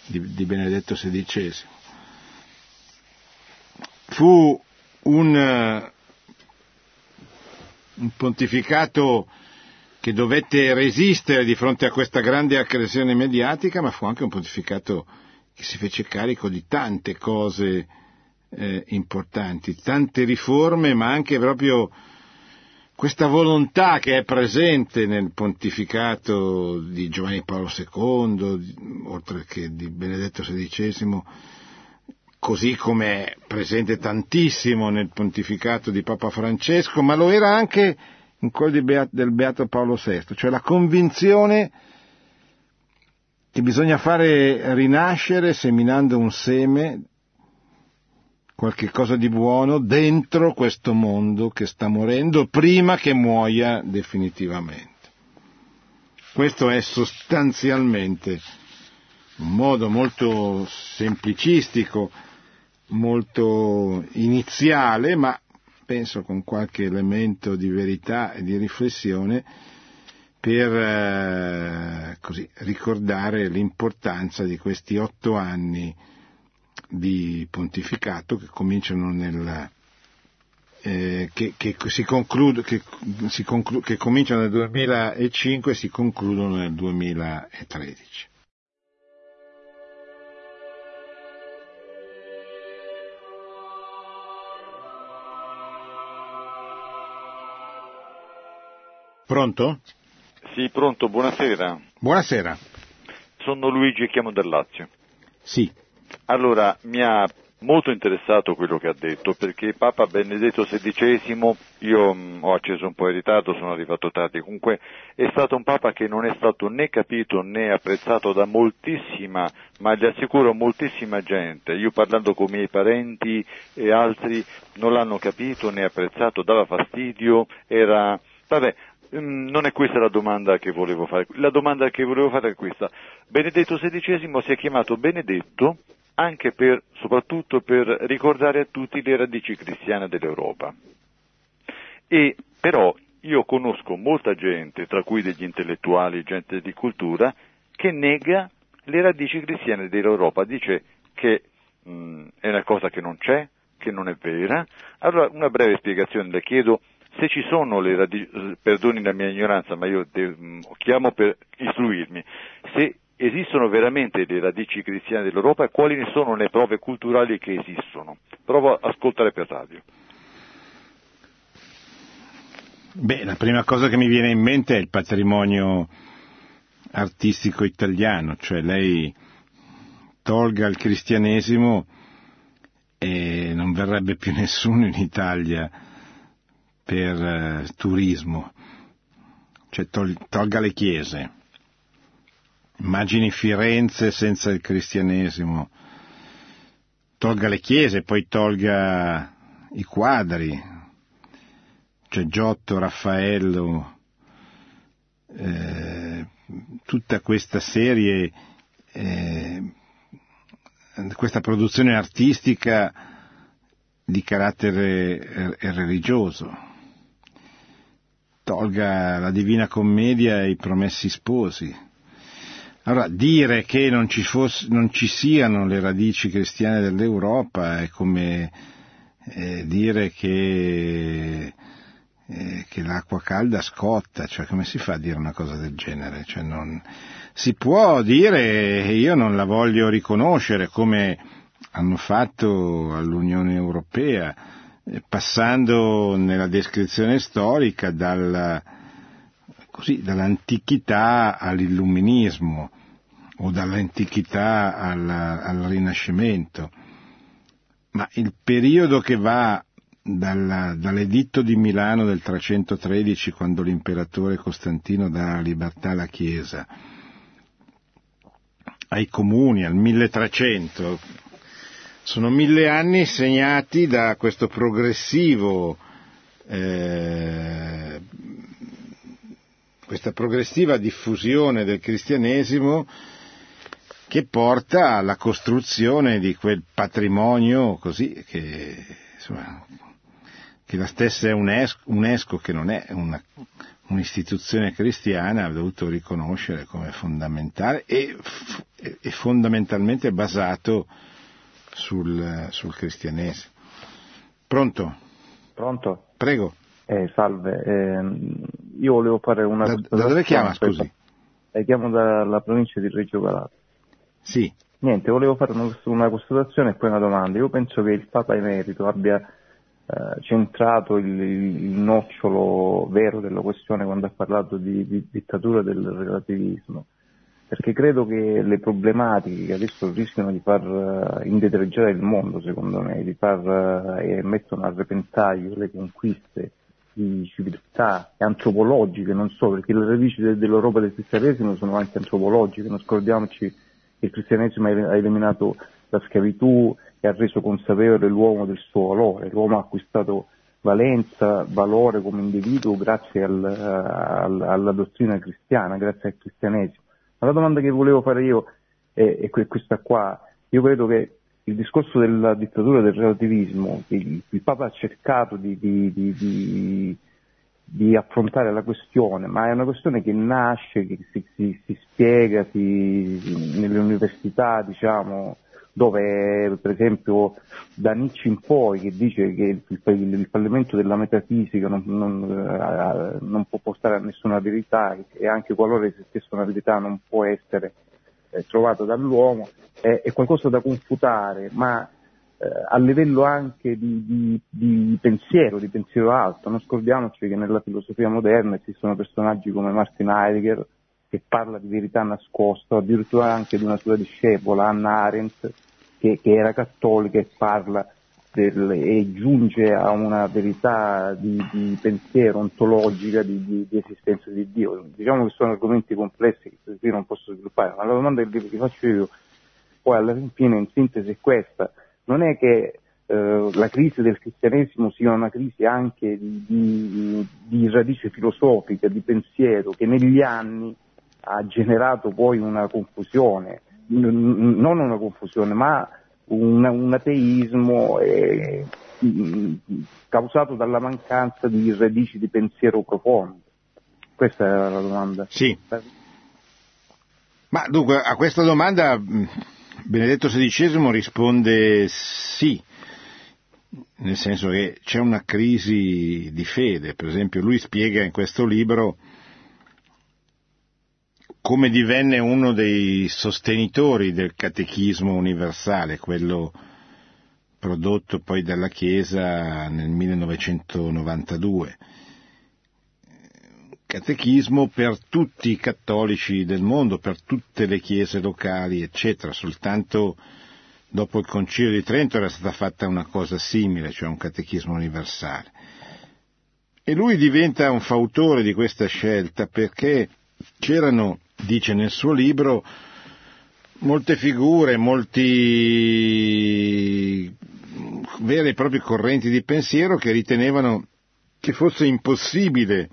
di, di Benedetto XVI. Fu un, un pontificato che dovette resistere di fronte a questa grande aggressione mediatica, ma fu anche un pontificato che si fece carico di tante cose eh, importanti, tante riforme, ma anche proprio questa volontà che è presente nel pontificato di Giovanni Paolo II, oltre che di Benedetto XVI, così come è presente tantissimo nel pontificato di Papa Francesco, ma lo era anche in quello del Beato Paolo VI, cioè la convinzione che bisogna fare rinascere seminando un seme, qualche cosa di buono, dentro questo mondo che sta morendo prima che muoia definitivamente. Questo è sostanzialmente un modo molto semplicistico, molto iniziale, ma penso con qualche elemento di verità e di riflessione, per eh, così, ricordare l'importanza di questi otto anni di pontificato che cominciano nel, eh, che, che, si conclude, che, si conclu, che cominciano nel 2005 e si concludono nel 2013. Pronto? Sì, pronto, buonasera. Buonasera. Sono Luigi e chiamo dal Lazio. Sì. Allora, mi ha molto interessato quello che ha detto, perché Papa Benedetto XVI, io mh, mm, ho acceso un po' in ritardo, sono arrivato tardi, comunque è stato un Papa che non è stato né capito né apprezzato da moltissima, ma gli assicuro moltissima gente. Io parlando con i miei parenti e altri non l'hanno capito né apprezzato, dava fastidio, era... Vabbè, non è questa la domanda che volevo fare. La domanda che volevo fare è questa. Benedetto XVI si è chiamato Benedetto anche per, soprattutto per ricordare a tutti le radici cristiane dell'Europa. E però io conosco molta gente, tra cui degli intellettuali, gente di cultura, che nega le radici cristiane dell'Europa, dice che mh, mm, è una cosa che non c'è, che non è vera. Allora una breve spiegazione le chiedo se ci sono le radici, perdoni la mia ignoranza, ma io de, mh, chiamo per istruirmi, se esistono veramente le radici cristiane dell'Europa quali ne sono le prove culturali che esistono. Provo a ascoltare per radio. Beh, la prima cosa che mi viene in mente è il patrimonio artistico italiano, cioè lei tolga il cristianesimo e non verrebbe più nessuno in Italia per eh, turismo, cioè tol- tolga le chiese. Immagini Firenze senza il cristianesimo, tolga le chiese, poi tolga i quadri, cioè Giotto, Raffaello, eh, tutta questa serie, eh, questa produzione artistica di carattere religioso. Tolga la Divina Commedia e i Promessi Sposi allora, dire che non ci, fosse, non ci, siano le radici cristiane dell'Europa è come eh, dire che, eh, che, l'acqua calda scotta, cioè come si fa a dire una cosa del genere? Cioè, non, si può dire io non la voglio riconoscere come hanno fatto all'Unione Europea, passando nella descrizione storica dal, così, dall'antichità all'illuminismo o dall'antichità al, al Rinascimento, ma il periodo che va dalla, dall'editto di Milano del 313, quando l'imperatore Costantino dà la libertà alla Chiesa, ai comuni, al 1300, sono mille anni segnati da questo progressivo eh, questa progressiva diffusione del cristianesimo che porta alla costruzione di quel patrimonio così che, insomma, che la stessa UNESCO, UNESCO, che non è una, un'istituzione cristiana, ha dovuto riconoscere come fondamentale e, e fondamentalmente basato sul, sul cristianesimo. Pronto? Pronto? Prego. Eh, salve, eh, io volevo fare una... Da, da dove chiama, scusi? Eh, chiamo dalla provincia di Reggio Calabria. Sì. Niente, volevo fare una, una, constatazione e poi una domanda. Io penso che il Papa Emerito abbia eh, centrato il, il, nocciolo vero della questione quando ha parlato di, di dittatura del relativismo perché credo che le problematiche che adesso rischiano di far uh, indietreggiare il mondo, secondo me, di far uh, e mettono a repentaglio le conquiste di civiltà antropologiche, non so, perché le radici de- dell'Europa del cristianesimo sono anche antropologiche, non scordiamoci che il cristianesimo ha eliminato la schiavitù e ha reso consapevole l'uomo del suo valore, l'uomo ha acquistato valenza, valore come individuo grazie al, al, alla dottrina cristiana, grazie al cristianesimo. Ma la domanda che volevo fare io è, è questa qua, io credo che il discorso della dittatura del relativismo, il, il Papa ha cercato di, di, di, di, affrontare la questione, ma è una questione che nasce, che si, si, si spiega si, nelle università, diciamo, dove per esempio da Nietzsche in poi che dice che il, il, il fallimento della metafisica non, non, eh, non, può portare a nessuna verità e anche qualora esistesse una verità non può essere eh, trovato dall'uomo, eh, è qualcosa da confutare, ma eh, a livello anche di, di, di, pensiero, di pensiero alto. Non scordiamoci che nella filosofia moderna esistono personaggi come Martin Heidegger, che parla di verità nascosta, addirittura anche di una sua discepola, Anna Arendt, che, che era cattolica e parla del, e giunge a una verità di, di pensiero ontologica di, di, di, esistenza di Dio. Diciamo che sono argomenti complessi che qui non posso sviluppare, ma la domanda che vi faccio io poi alla fine in sintesi è questa. Non è che eh, la crisi del cristianesimo sia una crisi anche di, di, di, radice filosofica, di pensiero, che negli anni ha generato poi una confusione, Non una confusione, ma un, un ateismo eh, causato dalla mancanza di radici di pensiero profondo. Questa era la domanda. Sì. Ma dunque a questa domanda Benedetto XVI risponde sì, nel senso che c'è una crisi di fede, per esempio lui spiega in questo libro come divenne uno dei sostenitori del catechismo universale, quello prodotto poi dalla Chiesa nel 1992. Catechismo per tutti i cattolici del mondo, per tutte le chiese locali, eccetera. Soltanto dopo il Concilio di Trento era stata fatta una cosa simile, cioè un catechismo universale. E lui diventa un fautore di questa scelta perché c'erano, dice nel suo libro, molte figure, molti veri e propri correnti di pensiero che ritenevano che fosse impossibile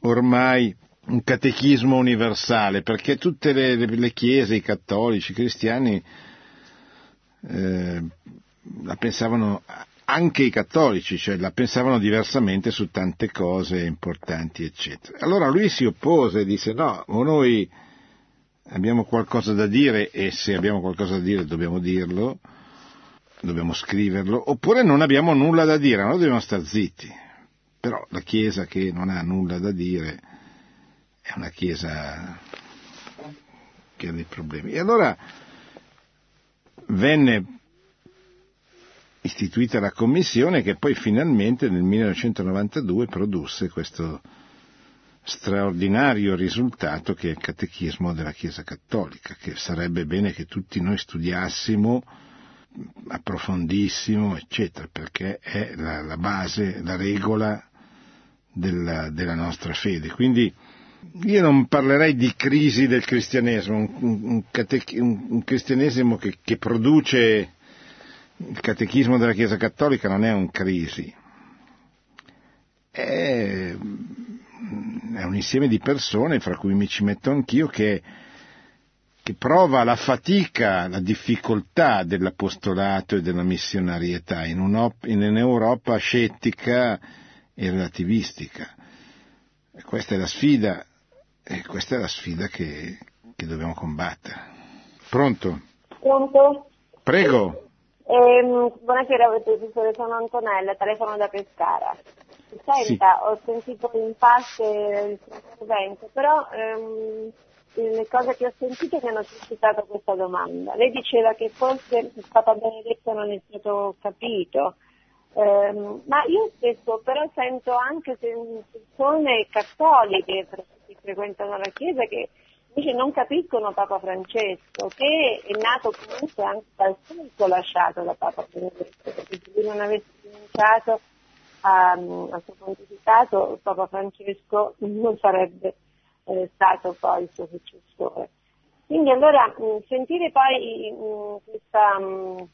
ormai un catechismo universale, perché tutte le, le chiese, i cattolici, i cristiani, eh, la pensavano anche i cattolici, cioè la pensavano diversamente su tante cose importanti, eccetera. Allora lui si oppose e disse no, o noi abbiamo qualcosa da dire e se abbiamo qualcosa da dire dobbiamo dirlo, dobbiamo scriverlo, oppure non abbiamo nulla da dire, noi dobbiamo stare zitti. Però la Chiesa che non ha nulla da dire è una Chiesa che ha dei problemi. E allora venne istituita la commissione che poi finalmente nel 1992 produsse questo straordinario risultato che è il catechismo della Chiesa Cattolica, che sarebbe bene che tutti noi studiassimo, approfondissimo, eccetera, perché è la, la base, la regola della, della, nostra fede. Quindi io non parlerei di crisi del cristianesimo, un, un, un, un cristianesimo che, che produce il catechismo della Chiesa Cattolica non è un crisi, è, un insieme di persone, fra cui mi ci metto anch'io, che, che prova la fatica, la difficoltà dell'apostolato e della missionarietà in, in un'Europa scettica e relativistica. E questa è la sfida, e questa è la sfida che, che dobbiamo combattere. Pronto? Pronto? Prego. Eh, buonasera, professore, sono Antonella, telefono da Pescara. Senta, sì. ho sentito in parte il suo intervento, però ehm, le cose che ho sentito mi hanno suscitato questa domanda. Lei diceva che forse il Papa Benedetto non è stato capito, ehm, ma io spesso però sento anche persone cattoliche che frequentano la Chiesa che invece non capiscono Papa Francesco, che è nato comunque anche dal culto lasciato da Papa Benedetto, perché se lui non avesse rinunciato al suo pontificato, Papa Francesco non sarebbe eh, stato poi il suo successore. Quindi allora mh, sentire poi mh, questa, mh,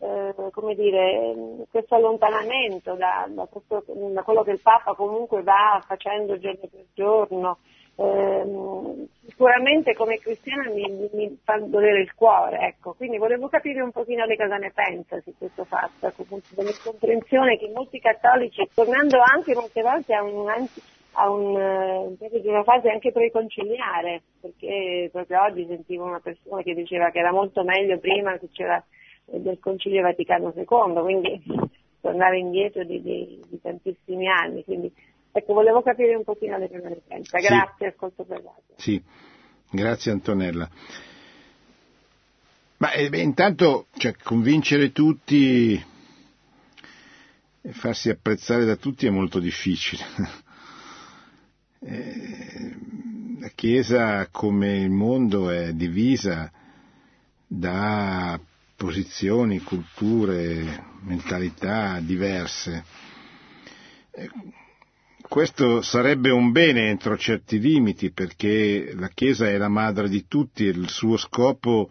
eh, come dire, questo allontanamento da, da, questo, da quello che il Papa comunque va facendo giorno per giorno, eh, sicuramente come cristiana mi, mi, fa dolere il cuore, ecco. quindi volevo capire un pochino lei cosa ne pensa su questo fatto, ecco, dell'incomprensione che molti cattolici, tornando anche molte volte a, un, a un, uh, una fase anche preconciliare, perché proprio oggi sentivo una persona che diceva che era molto meglio prima che c'era del Concilio Vaticano II, quindi tornare indietro di, di, di tantissimi anni, quindi Ecco, volevo capire un pochino le prime ripensa. Grazie, sì. ascolto per radio. Sì, grazie Antonella. Ma eh, beh, intanto cioè, convincere tutti e farsi apprezzare da tutti è molto difficile. eh, la Chiesa, come il mondo, è divisa da posizioni, culture, mentalità diverse. Questo sarebbe un bene entro certi limiti perché la Chiesa è la madre di tutti e il suo scopo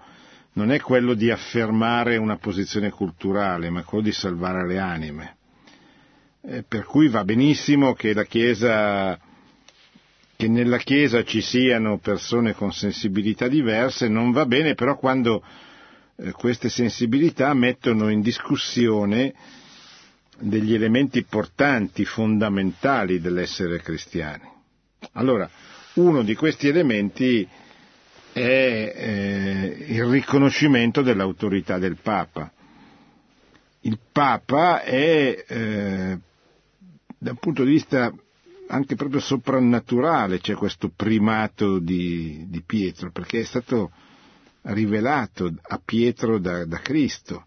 non è quello di affermare una posizione culturale, ma quello di salvare le anime. Eh, per cui va benissimo che la Chiesa che nella Chiesa ci siano persone con sensibilità diverse, non va bene però quando eh, queste sensibilità mettono in discussione degli elementi portanti, fondamentali dell'essere cristiani. Allora, uno di questi elementi è eh, il riconoscimento dell'autorità del Papa. Il Papa è, eh, da un punto di vista anche proprio soprannaturale, c'è questo primato di, di Pietro, perché è stato rivelato a Pietro da, da Cristo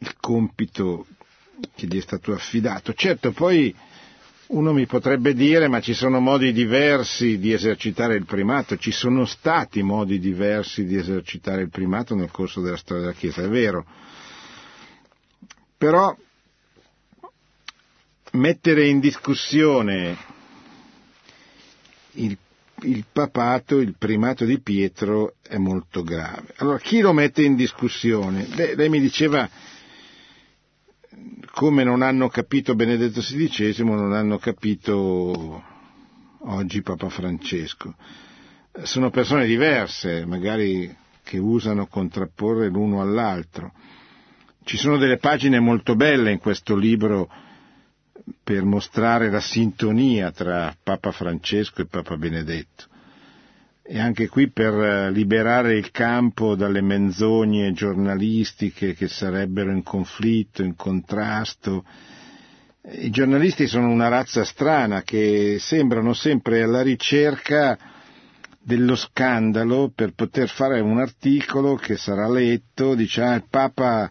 il compito che gli è stato affidato. Certo, poi uno mi potrebbe dire ma ci sono modi diversi di esercitare il primato, ci sono stati modi diversi di esercitare il primato nel corso della storia della Chiesa, è vero. Però mettere in discussione il, il papato, il primato di Pietro è molto grave. Allora chi lo mette in discussione? Beh, lei mi diceva come non hanno capito Benedetto XVI, non hanno capito oggi Papa Francesco. Sono persone diverse, magari che usano contrapporre l'uno all'altro. Ci sono delle pagine molto belle in questo libro per mostrare la sintonia tra Papa Francesco e Papa Benedetto e anche qui per liberare il campo dalle menzogne giornalistiche che sarebbero in conflitto, in contrasto. I giornalisti sono una razza strana che sembrano sempre alla ricerca dello scandalo per poter fare un articolo che sarà letto, dice ah, il Papa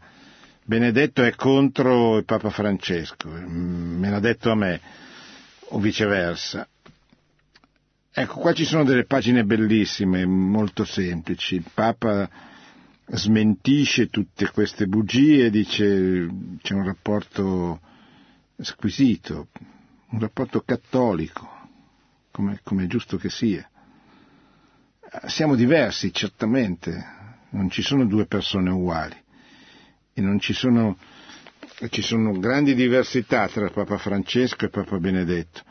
Benedetto è contro il Papa Francesco, me l'ha detto a me, o viceversa. Ecco, qua ci sono delle pagine bellissime, molto semplici. Il Papa smentisce tutte queste bugie, dice c'è un rapporto squisito, un rapporto cattolico, come, come è giusto che sia. Siamo diversi, certamente, non ci sono due persone uguali e non ci sono, ci sono grandi diversità tra Papa Francesco e Papa Benedetto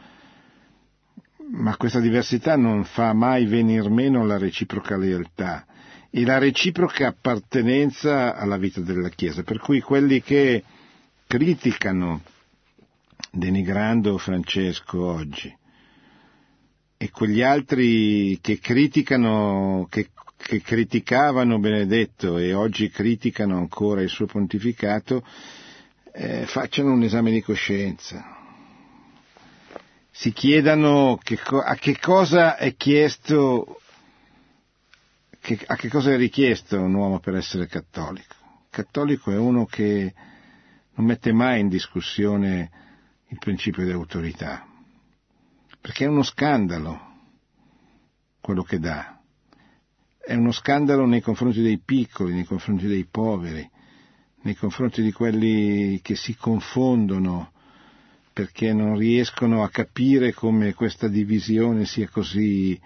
ma questa diversità non fa mai venir meno la reciproca lealtà e la reciproca appartenenza alla vita della Chiesa, per cui quelli che criticano denigrando Francesco oggi e quegli altri che criticano, che, che criticavano Benedetto e oggi criticano ancora il suo pontificato, eh, facciano un esame di coscienza si chiedano che, a che cosa è chiesto, che, a che cosa è richiesto un uomo per essere cattolico. Cattolico è uno che non mette mai in discussione il principio di autorità, perché è uno scandalo quello che dà. È uno scandalo nei confronti dei piccoli, nei confronti dei poveri, nei confronti di quelli che si confondono perché non riescono a capire come questa divisione sia così,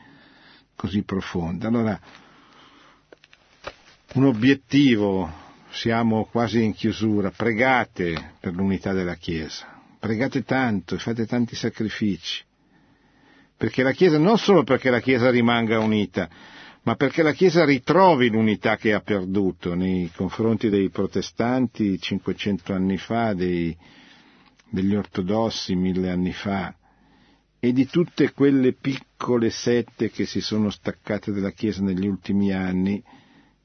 così profonda. Allora, un obiettivo, siamo quasi in chiusura, pregate per l'unità della Chiesa, pregate tanto e fate tanti sacrifici, perché la Chiesa, non solo perché la Chiesa rimanga unita, ma perché la Chiesa ritrovi l'unità che ha perduto nei confronti dei protestanti 500 anni fa, dei, degli ortodossi mille anni fa e di tutte quelle piccole sette che si sono staccate dalla Chiesa negli ultimi anni,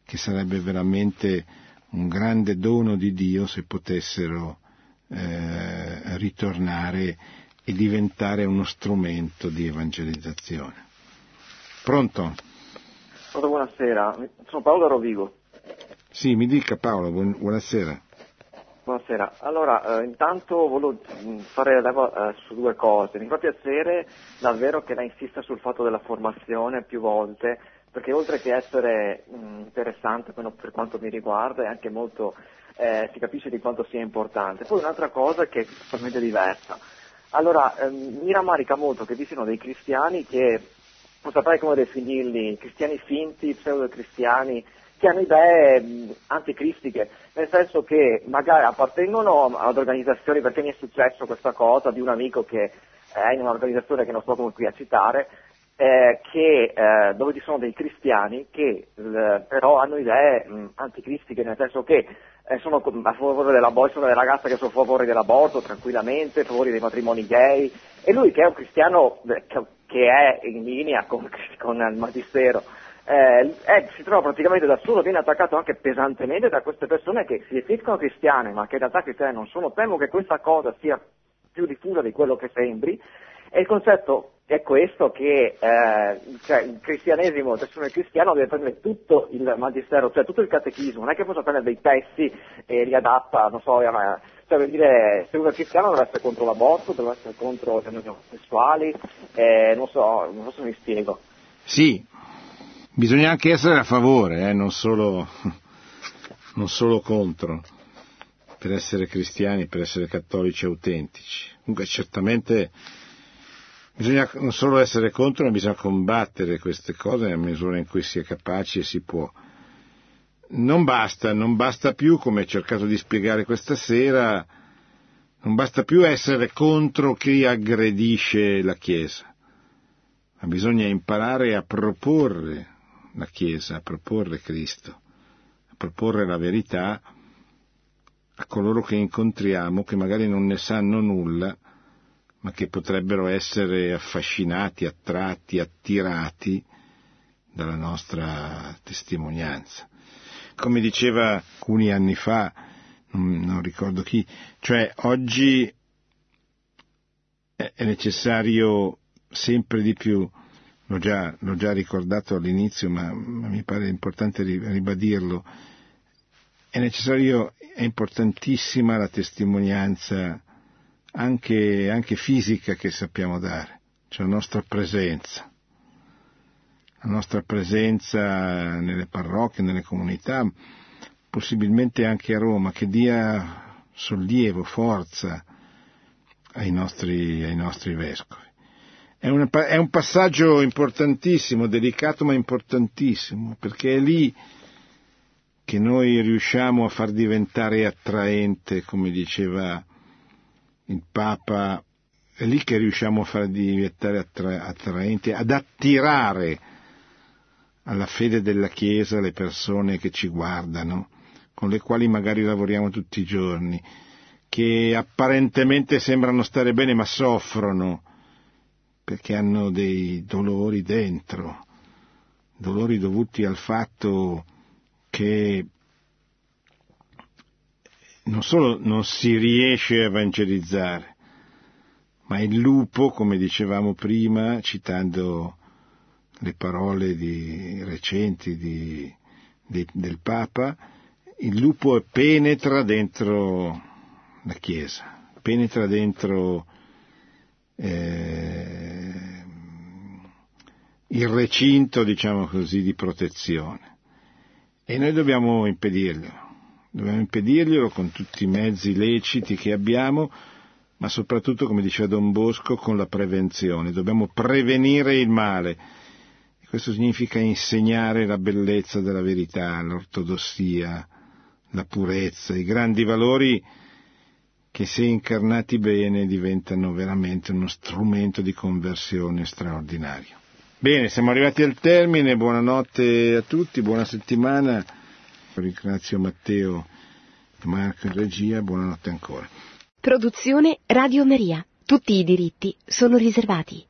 che sarebbe veramente un grande dono di Dio se potessero eh, ritornare e diventare uno strumento di evangelizzazione. Pronto? Buonasera, sono Paolo Rovigo. Sì, mi dica Paolo, buonasera. Buonasera, allora eh, intanto volevo mm, fare leva eh, su due cose. Mi fa piacere davvero che lei insista sul fatto della formazione più volte perché oltre che essere mh, mm, interessante per quanto mi riguarda è anche molto, eh, si capisce di quanto sia importante. Poi un'altra cosa che è totalmente diversa. Allora, ehm, mi rammarica molto che vi siano dei cristiani che, non saprei come definirli, cristiani finti, pseudo-cristiani, hanno idee mh, anticristiche, nel senso che magari appartengono ad organizzazioni, perché mi è successo questa cosa di un amico che è in un'organizzazione che non sto come qui a citare, eh, che, eh, dove ci sono dei cristiani che eh, però hanno idee mh, anticristiche, nel senso che eh, sono a favore dell'aborto, sono delle ragazze che sono a favore dell'aborto tranquillamente, a favore dei matrimoni gay, e lui che è un cristiano eh, che è in linea con, con il magistero, eh, eh, si trova praticamente da solo, viene attaccato anche pesantemente da queste persone che si definiscono cristiane, ma che in realtà cristiane non sono. Temo che questa cosa sia più diffusa di quello che sembri. E il concetto è questo che eh, cioè, il cristianesimo, la persona cristiano deve prendere tutto il magistero, cioè tutto il catechismo, non è che possa prendere dei testi e li adatta, non so, cioè per dire, se uno è cristiano deve essere contro l'aborto, deve essere contro le unioni sessuali, eh, non so, non so se mi spiego. Sì, Bisogna anche essere a favore, eh, non, solo, non solo contro, per essere cristiani, per essere cattolici autentici. Comunque certamente bisogna non solo essere contro, ma bisogna combattere queste cose nella misura in cui si è capaci e si può. Non basta, non basta più, come ho cercato di spiegare questa sera, non basta più essere contro chi aggredisce la Chiesa, ma bisogna imparare a proporre la Chiesa a proporre Cristo, a proporre la verità a coloro che incontriamo che magari non ne sanno nulla, ma che potrebbero essere affascinati, attratti, attirati dalla nostra testimonianza. Come diceva alcuni anni fa, non, non ricordo chi, cioè oggi è necessario sempre di più l'ho già, l'ho già ricordato all'inizio, ma, ma, mi pare importante ribadirlo, è necessario, è importantissima la testimonianza anche, anche fisica che sappiamo dare, cioè la nostra presenza, la nostra presenza nelle parrocchie, nelle comunità, possibilmente anche a Roma, che dia sollievo, forza ai nostri, ai nostri vescovi. È, una, è un passaggio importantissimo, delicato ma importantissimo, perché è lì che noi riusciamo a far diventare attraente, come diceva il Papa, è lì che riusciamo a far diventare attra- attraenti, ad attirare alla fede della Chiesa le persone che ci guardano, con le quali magari lavoriamo tutti i giorni, che apparentemente sembrano stare bene ma soffrono, perché hanno dei dolori dentro, dolori dovuti al fatto che non solo non si riesce a evangelizzare, ma il lupo, come dicevamo prima, citando le parole di, recenti di, di, del Papa, il lupo penetra dentro la Chiesa, penetra dentro eh, il recinto, diciamo così, di protezione. E noi dobbiamo impedirglielo. Dobbiamo impedirglielo con tutti i mezzi leciti che abbiamo, ma soprattutto, come diceva Don Bosco, con la prevenzione. Dobbiamo prevenire il male. Questo significa insegnare la bellezza della verità, l'ortodossia, la purezza, i grandi valori che se incarnati bene diventano veramente uno strumento di conversione straordinario. Bene, siamo arrivati al termine, buonanotte a tutti, buona settimana, ringrazio Matteo e Marco in regia, buonanotte ancora. Produzione Radio Maria, tutti i diritti sono riservati.